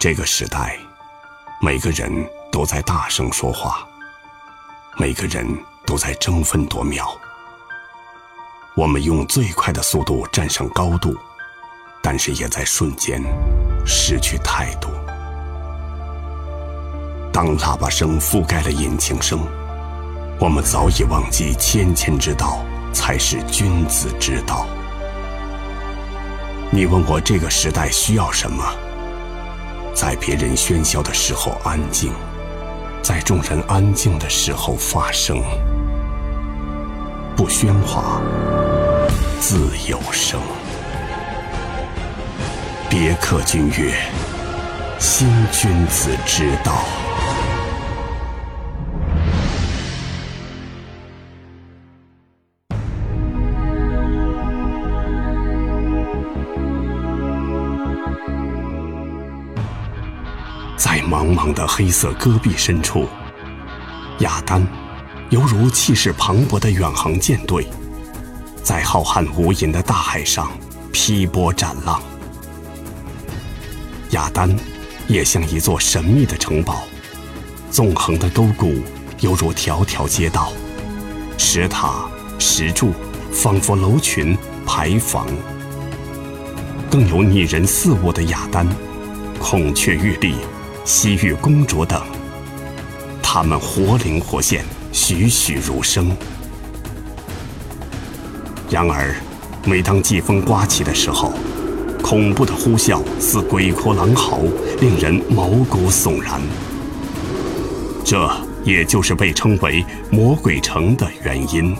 这个时代，每个人都在大声说话，每个人都在争分夺秒。我们用最快的速度战胜高度，但是也在瞬间失去态度。当喇叭声覆盖了引擎声，我们早已忘记谦谦之道才是君子之道。你问我这个时代需要什么？在别人喧嚣的时候安静，在众人安静的时候发声，不喧哗，自有声。别克君曰：“新君子之道。”在茫茫的黑色戈壁深处，雅丹犹如气势磅礴的远航舰队，在浩瀚无垠的大海上劈波斩浪。雅丹也像一座神秘的城堡，纵横的沟谷犹如条条街道，石塔、石柱仿佛楼群、牌坊。更有拟人似物的雅丹，孔雀玉立。西域公主等，他们活灵活现，栩栩如生。然而，每当季风刮起的时候，恐怖的呼啸似鬼哭狼嚎，令人毛骨悚然。这也就是被称为“魔鬼城”的原因。